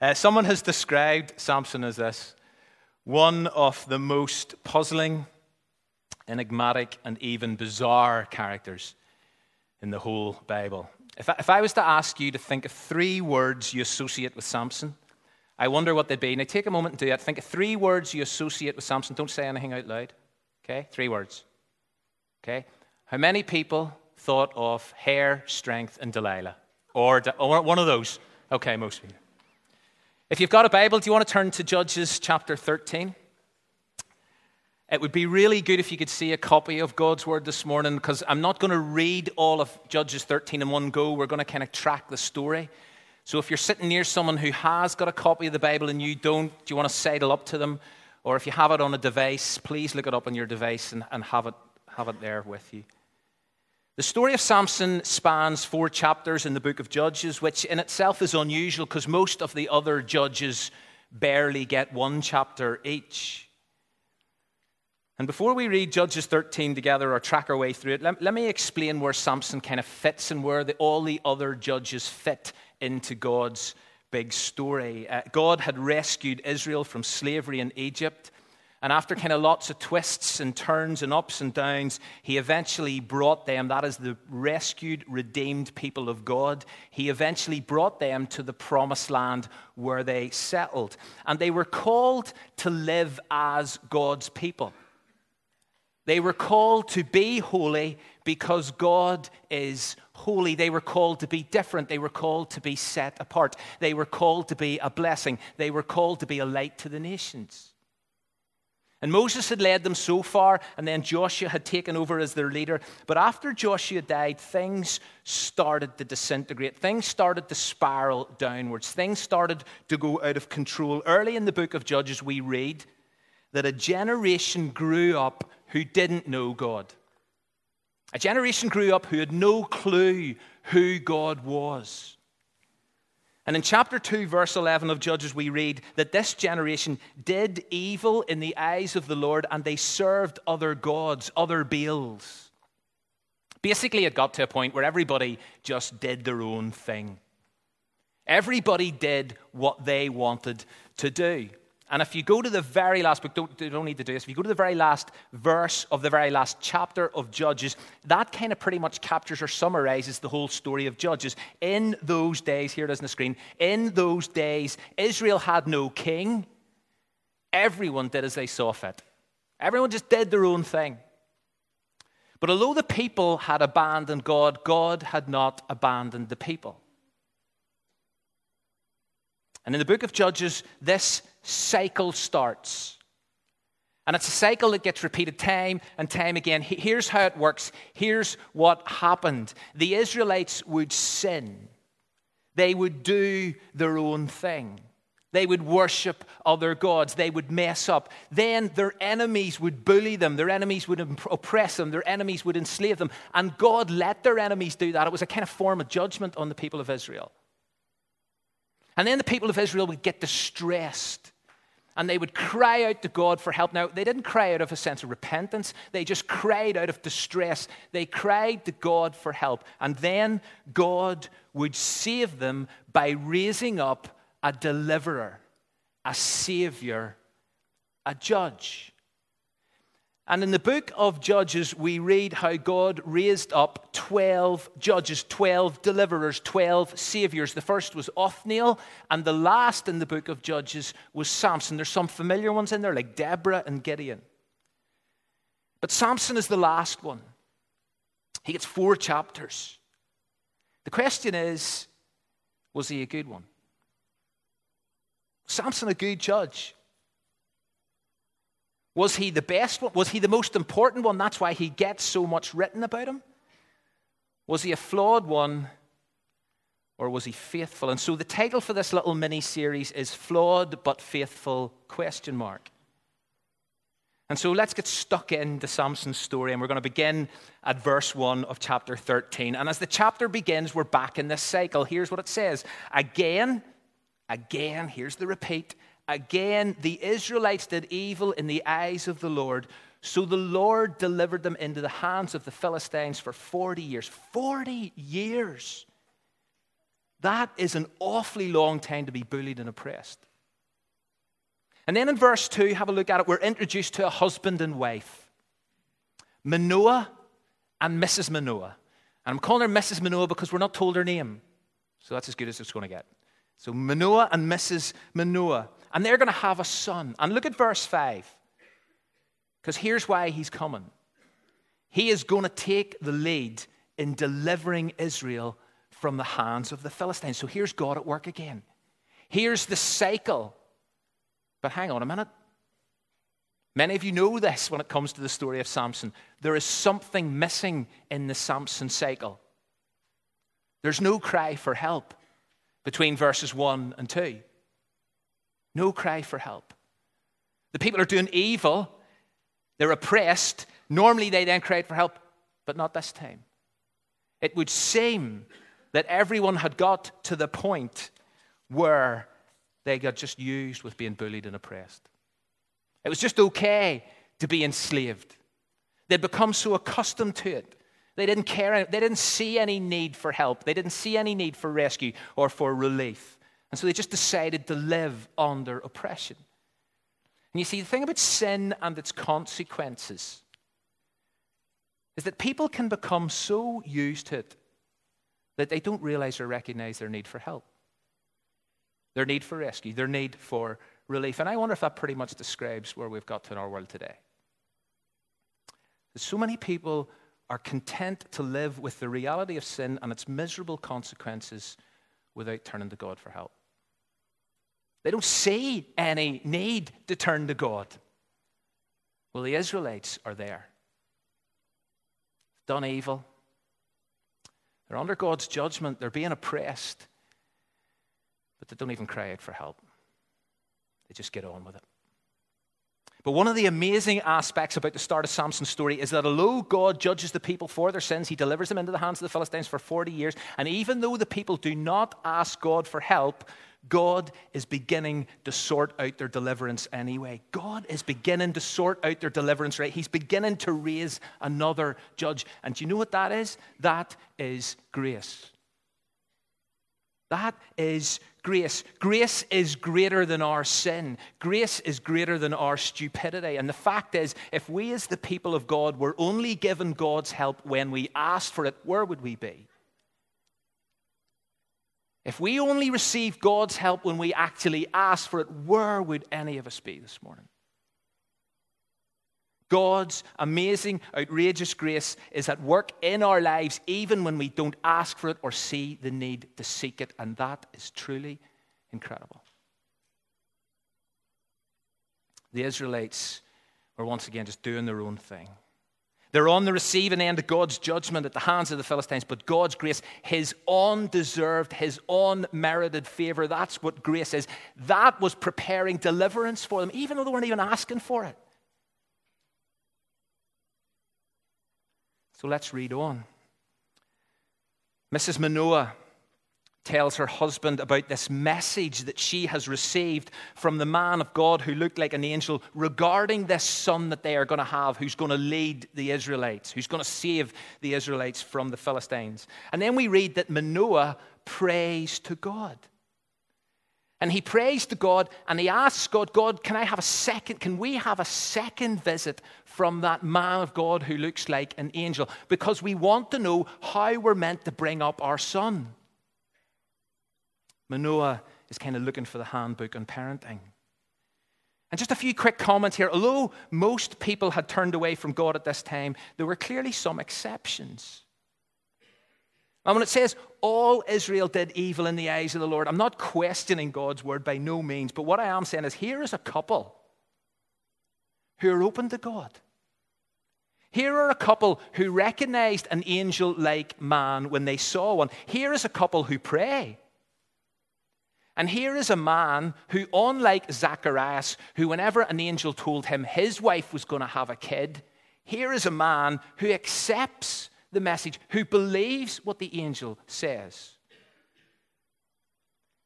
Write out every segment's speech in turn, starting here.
Uh, someone has described Samson as this one of the most puzzling, enigmatic, and even bizarre characters in the whole Bible. If I, if I was to ask you to think of three words you associate with Samson, I wonder what they'd be. Now, take a moment and do that. Think of three words you associate with Samson. Don't say anything out loud. Okay? Three words. Okay? How many people thought of hair, strength, and Delilah? Or, or one of those? Okay, most you. If you've got a Bible, do you want to turn to Judges chapter 13? It would be really good if you could see a copy of God's Word this morning because I'm not going to read all of Judges 13 in one go. We're going to kind of track the story. So if you're sitting near someone who has got a copy of the Bible and you don't, do you want to sidle up to them? Or if you have it on a device, please look it up on your device and, and have, it, have it there with you. The story of Samson spans four chapters in the book of Judges, which in itself is unusual because most of the other judges barely get one chapter each. And before we read Judges 13 together or track our way through it, let, let me explain where Samson kind of fits and where the, all the other judges fit into God's big story. Uh, God had rescued Israel from slavery in Egypt. And after kind of lots of twists and turns and ups and downs, he eventually brought them, that is the rescued, redeemed people of God, he eventually brought them to the promised land where they settled. And they were called to live as God's people. They were called to be holy because God is holy. They were called to be different. They were called to be set apart. They were called to be a blessing. They were called to be a light to the nations. And Moses had led them so far, and then Joshua had taken over as their leader. But after Joshua died, things started to disintegrate. Things started to spiral downwards. Things started to go out of control. Early in the book of Judges, we read that a generation grew up who didn't know God. A generation grew up who had no clue who God was. And in chapter 2, verse 11 of Judges, we read that this generation did evil in the eyes of the Lord and they served other gods, other Baals. Basically, it got to a point where everybody just did their own thing. Everybody did what they wanted to do. And if you go to the very last book, don't, don't need to do this, if you go to the very last verse of the very last chapter of Judges, that kind of pretty much captures or summarizes the whole story of Judges. In those days, here it is on the screen, in those days, Israel had no king. Everyone did as they saw fit. Everyone just did their own thing. But although the people had abandoned God, God had not abandoned the people. And in the book of Judges, this cycle starts. And it's a cycle that gets repeated time and time again. Here's how it works. Here's what happened the Israelites would sin, they would do their own thing. They would worship other gods. They would mess up. Then their enemies would bully them. Their enemies would oppress them. Their enemies would enslave them. And God let their enemies do that. It was a kind of form of judgment on the people of Israel. And then the people of Israel would get distressed and they would cry out to God for help. Now, they didn't cry out of a sense of repentance, they just cried out of distress. They cried to God for help. And then God would save them by raising up a deliverer, a savior, a judge. And in the book of Judges, we read how God raised up 12 judges, 12 deliverers, 12 saviors. The first was Othniel, and the last in the book of Judges was Samson. There's some familiar ones in there, like Deborah and Gideon. But Samson is the last one. He gets four chapters. The question is was he a good one? Samson a good judge? Was he the best one? Was he the most important one? That's why he gets so much written about him. Was he a flawed one? Or was he faithful? And so the title for this little mini series is Flawed but Faithful question mark. And so let's get stuck into Samson's story, and we're going to begin at verse 1 of chapter 13. And as the chapter begins, we're back in this cycle. Here's what it says Again, again, here's the repeat Again, the Israelites did evil in the eyes of the Lord. So the Lord delivered them into the hands of the Philistines for 40 years. 40 years. That is an awfully long time to be bullied and oppressed. And then in verse 2, have a look at it, we're introduced to a husband and wife Manoah and Mrs. Manoah. And I'm calling her Mrs. Manoah because we're not told her name. So that's as good as it's going to get. So Manoah and Mrs. Manoah. And they're going to have a son. And look at verse 5. Because here's why he's coming. He is going to take the lead in delivering Israel from the hands of the Philistines. So here's God at work again. Here's the cycle. But hang on a minute. Many of you know this when it comes to the story of Samson. There is something missing in the Samson cycle. There's no cry for help between verses 1 and 2. No cry for help. The people are doing evil, they're oppressed. Normally they then cry for help, but not this time. It would seem that everyone had got to the point where they got just used with being bullied and oppressed. It was just okay to be enslaved. They'd become so accustomed to it. They didn't care, they didn't see any need for help, they didn't see any need for rescue or for relief. And so they just decided to live under oppression. And you see, the thing about sin and its consequences is that people can become so used to it that they don't realize or recognize their need for help, their need for rescue, their need for relief. And I wonder if that pretty much describes where we've got to in our world today. So many people are content to live with the reality of sin and its miserable consequences without turning to God for help. They don't see any need to turn to God. Well, the Israelites are there. Done evil, they're under God's judgment, they're being oppressed, but they don't even cry out for help. They just get on with it. But one of the amazing aspects about the start of Samson's story is that although God judges the people for their sins, he delivers them into the hands of the Philistines for 40 years. And even though the people do not ask God for help, God is beginning to sort out their deliverance anyway. God is beginning to sort out their deliverance, right? He's beginning to raise another judge. And do you know what that is? That is grace. That is grace. Grace is greater than our sin. Grace is greater than our stupidity. And the fact is, if we as the people of God were only given God's help when we asked for it, where would we be? If we only receive God's help when we actually ask for it, where would any of us be this morning? God's amazing, outrageous grace is at work in our lives even when we don't ask for it or see the need to seek it, and that is truly incredible. The Israelites were once again just doing their own thing. They're on the receiving end of God's judgment at the hands of the Philistines, but God's grace, His undeserved, His unmerited favor, that's what grace is. That was preparing deliverance for them, even though they weren't even asking for it. So let's read on. Mrs. Manoah tells her husband about this message that she has received from the man of God who looked like an angel regarding this son that they are going to have who's going to lead the Israelites, who's going to save the Israelites from the Philistines. And then we read that Manoah prays to God. And he prays to God and he asks God, God, can I have a second? Can we have a second visit from that man of God who looks like an angel? Because we want to know how we're meant to bring up our son. Manoah is kind of looking for the handbook on parenting. And just a few quick comments here. Although most people had turned away from God at this time, there were clearly some exceptions. And when it says all Israel did evil in the eyes of the Lord, I'm not questioning God's word by no means, but what I am saying is here is a couple who are open to God. Here are a couple who recognized an angel like man when they saw one. Here is a couple who pray. And here is a man who, unlike Zacharias, who, whenever an angel told him his wife was going to have a kid, here is a man who accepts the message, who believes what the angel says.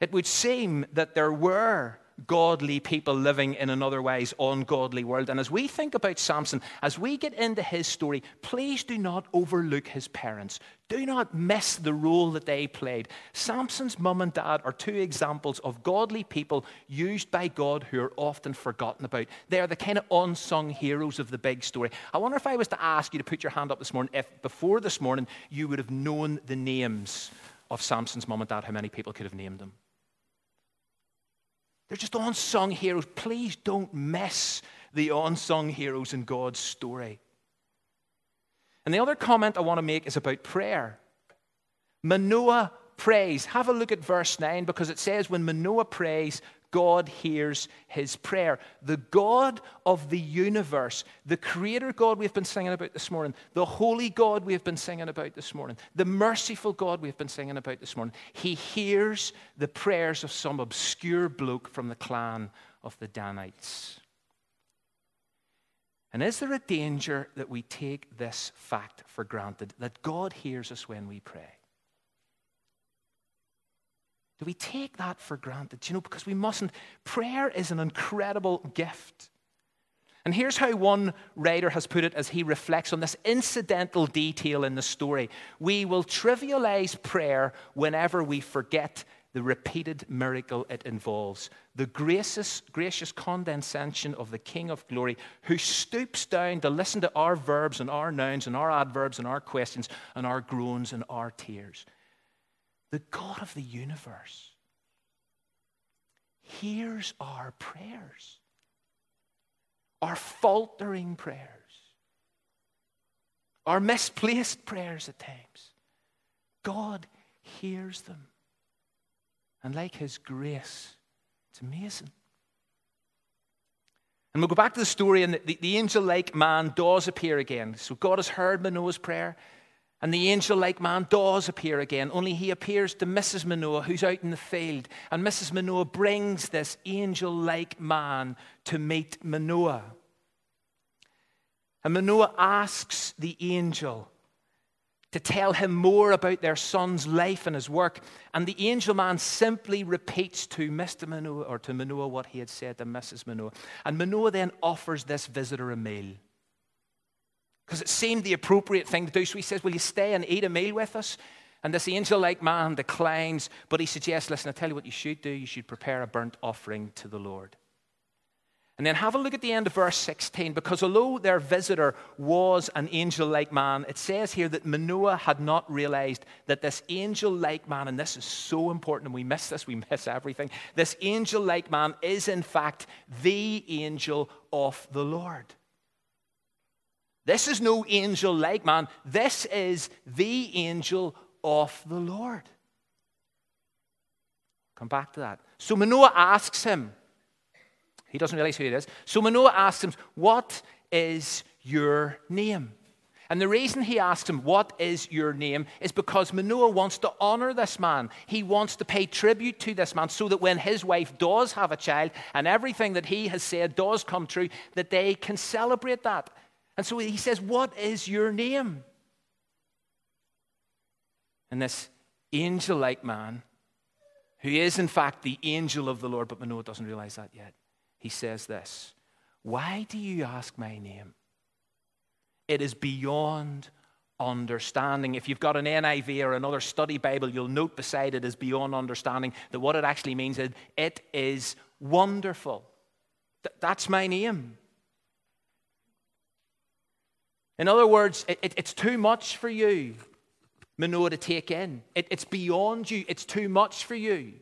It would seem that there were godly people living in an otherwise ungodly world. And as we think about Samson, as we get into his story, please do not overlook his parents. Do not miss the role that they played. Samson's mum and dad are two examples of godly people used by God who are often forgotten about. They are the kind of unsung heroes of the big story. I wonder if I was to ask you to put your hand up this morning, if before this morning you would have known the names of Samson's mum and dad, how many people could have named them? They're just unsung heroes. Please don't miss the unsung heroes in God's story. And the other comment I want to make is about prayer. Manoah prays. Have a look at verse 9 because it says, when Manoah prays, God hears his prayer. The God of the universe, the creator God we've been singing about this morning, the holy God we've been singing about this morning, the merciful God we've been singing about this morning, he hears the prayers of some obscure bloke from the clan of the Danites. And is there a danger that we take this fact for granted that God hears us when we pray? Do we take that for granted? You know, because we mustn't. Prayer is an incredible gift. And here's how one writer has put it as he reflects on this incidental detail in the story. We will trivialize prayer whenever we forget the repeated miracle it involves. The gracious, gracious condescension of the King of glory who stoops down to listen to our verbs and our nouns and our adverbs and our questions and our groans and our tears the God of the universe, hears our prayers, our faltering prayers, our misplaced prayers at times. God hears them. And like His grace, it's amazing. And we'll go back to the story, and the, the, angel like man does appear again. So God has heard Manoah's prayer. And the angel like man does appear again, only he appears to Mrs. Manoah, who's out in the field. And Mrs. Manoah brings this angel like man to meet Manoah. And Manoah asks the angel to tell him more about their son's life and his work. And the angel man simply repeats to Mr. Manoah or to Manoah what he had said to Mrs. Manoah. And Manoah then offers this visitor a meal because it seemed the appropriate thing to do. So he says, Will you stay and eat a meal with us? And this angel like man declines, but he suggests, Listen, I'll tell you what you should do. You should prepare a burnt offering to the Lord. And then have a look at the end of verse 16, because although their visitor was an angel like man, it says here that Manoah had not realized that this angel like man, and this is so important, and we miss this, we miss everything. This angel like man is, in fact, the angel of the Lord. This is no angel like man. This is the angel of the Lord. Come back to that. So Manoah asks him, he doesn't realize who it is. So Manoah asks him, What is your name? And the reason he asks him, What is your name? is because Manoah wants to honor this man. He wants to pay tribute to this man so that when his wife does have a child and everything that he has said does come true, that they can celebrate that. And so he says, What is your name? And this angel like man, who is in fact the angel of the Lord, but Manoah doesn't realize that yet, he says this Why do you ask my name? It is beyond understanding. If you've got an NIV or another study Bible, you'll note beside it is beyond understanding that what it actually means is it is wonderful. Th- that's my name. In other words, it, it, it's too much for you, Manoah, to take in. It, it's beyond you, it's too much for you.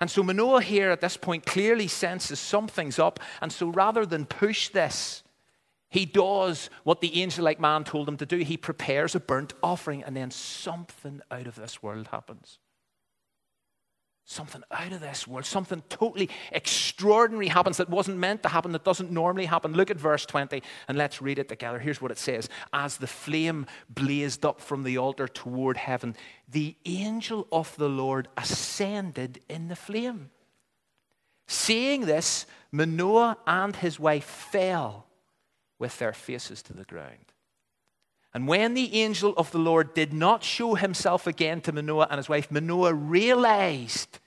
And so Manoah here at this point clearly senses something's up. And so rather than push this, he does what the angel like man told him to do. He prepares a burnt offering, and then something out of this world happens something out of this world, something totally extraordinary happens that wasn't meant to happen, that doesn't normally happen. Look at verse 20 and let's read it together. Here's what it says As the flame blazed up from the altar toward heaven, the angel of the Lord ascended in the flame. Seeing this, Manoah and his wife fell with their faces to the ground. And when the angel of the Lord did not show himself again to Manoah and his wife, Manoah realized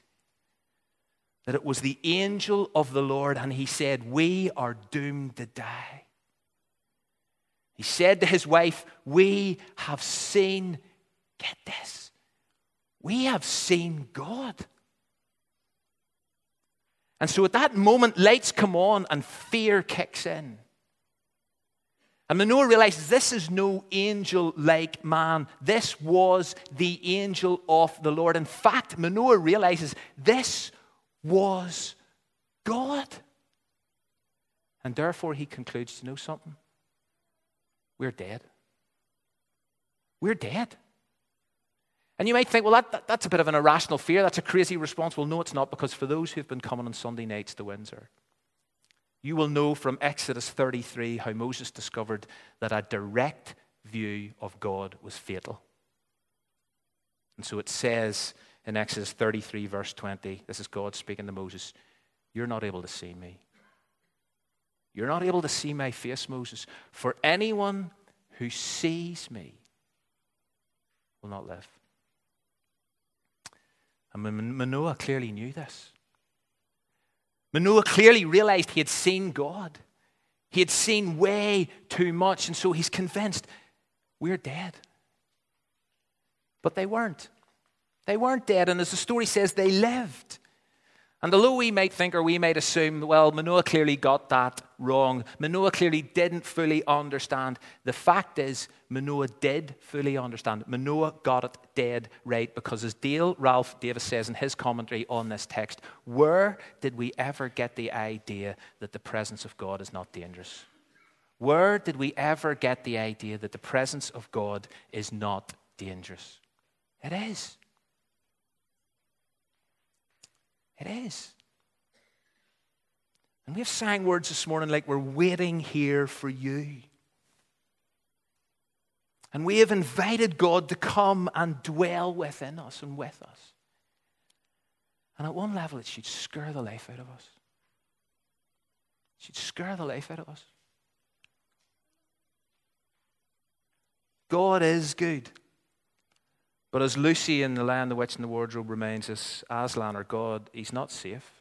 that it was the angel of the Lord, and he said, We are doomed to die. He said to his wife, We have seen, get this, we have seen God. And so at that moment, lights come on and fear kicks in. And Manoah realizes this is no angel like man. This was the angel of the Lord. In fact, Manoah realizes this was God. And therefore, he concludes to know something? We're dead. We're dead. And you might think, well, that, that, that's a bit of an irrational fear. That's a crazy response. Well, no, it's not, because for those who've been coming on Sunday nights to Windsor, you will know from Exodus 33 how Moses discovered that a direct view of God was fatal. And so it says in Exodus 33, verse 20, this is God speaking to Moses, You're not able to see me. You're not able to see my face, Moses. For anyone who sees me will not live. And Manoah clearly knew this. Manoah clearly realized he had seen God. He had seen way too much, and so he's convinced we're dead. But they weren't. They weren't dead, and as the story says, they lived. And although we might think or we might assume, well, Manoah clearly got that wrong, Manoah clearly didn't fully understand, the fact is, Manoah did fully understand. Manoah got it dead right because, as Dale Ralph Davis says in his commentary on this text, where did we ever get the idea that the presence of God is not dangerous? Where did we ever get the idea that the presence of God is not dangerous? It is. It is. And we have sang words this morning like we're waiting here for you. And we have invited God to come and dwell within us and with us. And at one level, it should scare the life out of us. It should scare the life out of us. God is good. But as Lucy in The Lion, the Witch, and the Wardrobe reminds us, Aslan, or God, he's not safe.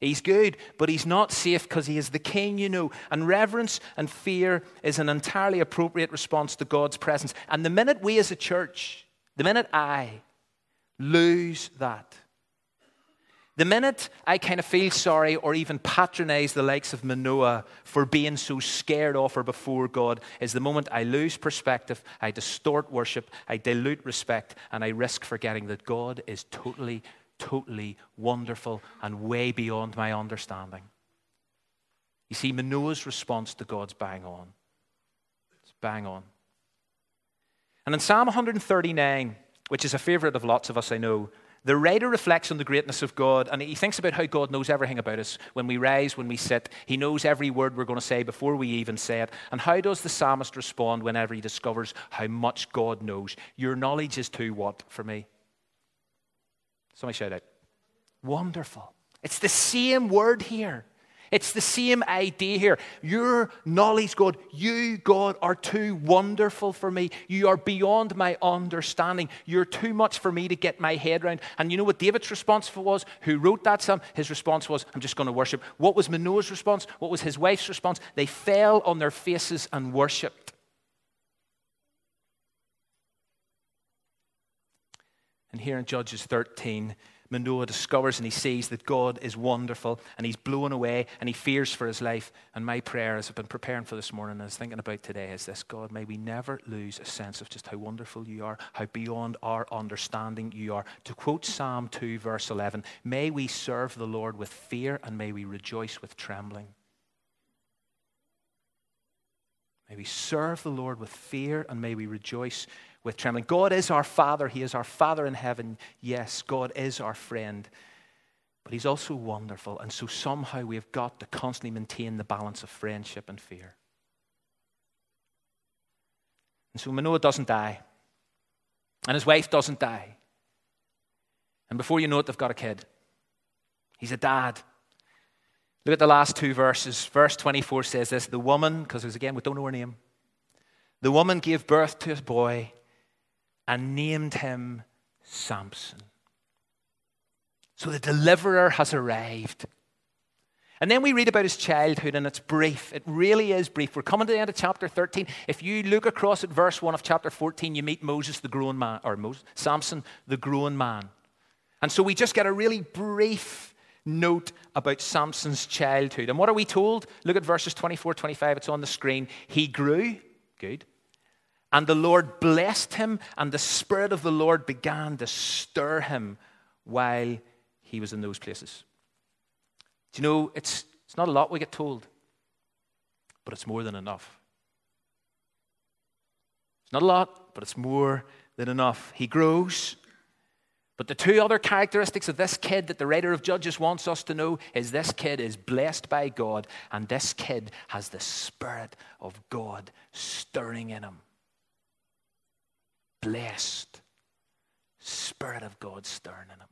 He's good, but he's not safe because he is the king, you know. And reverence and fear is an entirely appropriate response to God's presence. And the minute we as a church, the minute I lose that, the minute I kind of feel sorry or even patronize the likes of Manoah for being so scared off or before God is the moment I lose perspective, I distort worship, I dilute respect, and I risk forgetting that God is totally, totally wonderful and way beyond my understanding. You see, Manoah's response to God's bang on. It's bang on. And in Psalm 139, which is a favorite of lots of us, I know, the writer reflects on the greatness of God and he thinks about how God knows everything about us. When we rise, when we sit, he knows every word we're going to say before we even say it. And how does the psalmist respond whenever he discovers how much God knows? Your knowledge is too what for me? Somebody shout out. Wonderful. It's the same word here. It's the same idea here. Your knowledge, God, you, God, are too wonderful for me. You are beyond my understanding. You're too much for me to get my head around. And you know what David's response was? Who wrote that psalm? His response was, I'm just going to worship. What was Manoah's response? What was his wife's response? They fell on their faces and worshiped. And here in Judges 13, Manoah discovers and he sees that God is wonderful and he's blown away and he fears for his life. And my prayer, as I've been preparing for this morning and I was thinking about today, is this God, may we never lose a sense of just how wonderful you are, how beyond our understanding you are. To quote Psalm 2, verse 11, may we serve the Lord with fear and may we rejoice with trembling. May we serve the Lord with fear and may we rejoice with trembling. God is our Father. He is our Father in heaven. Yes, God is our friend. But He's also wonderful. And so somehow we have got to constantly maintain the balance of friendship and fear. And so Manoah doesn't die. And his wife doesn't die. And before you know it, they've got a kid. He's a dad. Look at the last two verses. Verse 24 says this The woman, because again, we don't know her name, the woman gave birth to a boy and named him Samson. So the deliverer has arrived. And then we read about his childhood, and it's brief. It really is brief. We're coming to the end of chapter 13. If you look across at verse 1 of chapter 14, you meet Moses, the grown man, or Moses, Samson, the grown man. And so we just get a really brief note about Samson's childhood. And what are we told? Look at verses 24, 25. It's on the screen. He grew, good. And the Lord blessed him, and the Spirit of the Lord began to stir him while he was in those places. Do you know, it's, it's not a lot we get told, but it's more than enough. It's not a lot, but it's more than enough. He grows. But the two other characteristics of this kid that the writer of Judges wants us to know is this kid is blessed by God, and this kid has the Spirit of God stirring in him. Blessed. Spirit of God stirring in him.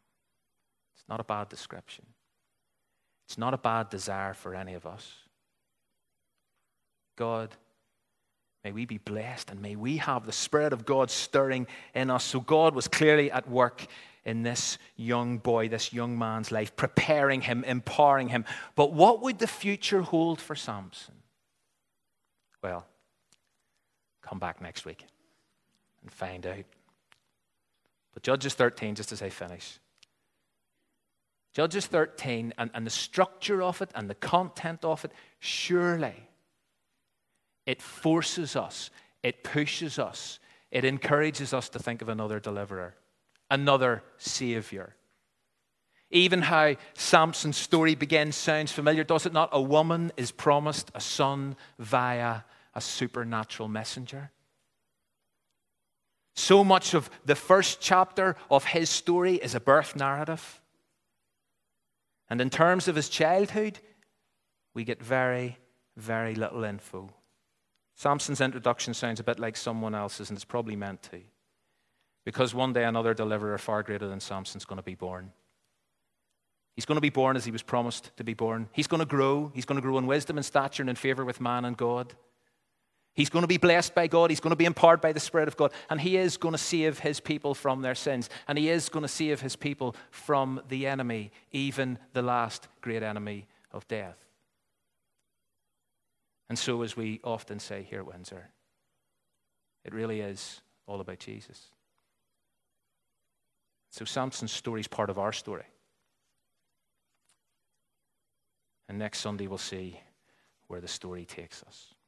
It's not a bad description. It's not a bad desire for any of us. God, may we be blessed and may we have the Spirit of God stirring in us. So, God was clearly at work in this young boy, this young man's life, preparing him, empowering him. But what would the future hold for Samson? Well, come back next week and find out. But Judges 13, just as I finish, Judges 13 and, and the structure of it and the content of it, surely it forces us, it pushes us, it encourages us to think of another deliverer, another savior. Even how Samson's story begins sounds familiar, does it not? A woman is promised a son via a supernatural messenger. So much of the first chapter of his story is a birth narrative. And in terms of his childhood, we get very, very little info. Samson's introduction sounds a bit like someone else's, and it's probably meant to. Because one day another deliverer far greater than Samson's going to be born. He's going to be born as he was promised to be born. He's going to grow. He's going to grow in wisdom and stature and in favor with man and God. He's going to be blessed by God. He's going to be empowered by the Spirit of God. And he is going to save his people from their sins. And he is going to save his people from the enemy, even the last great enemy of death. And so, as we often say here at Windsor, it really is all about Jesus. So, Samson's story is part of our story. And next Sunday, we'll see where the story takes us.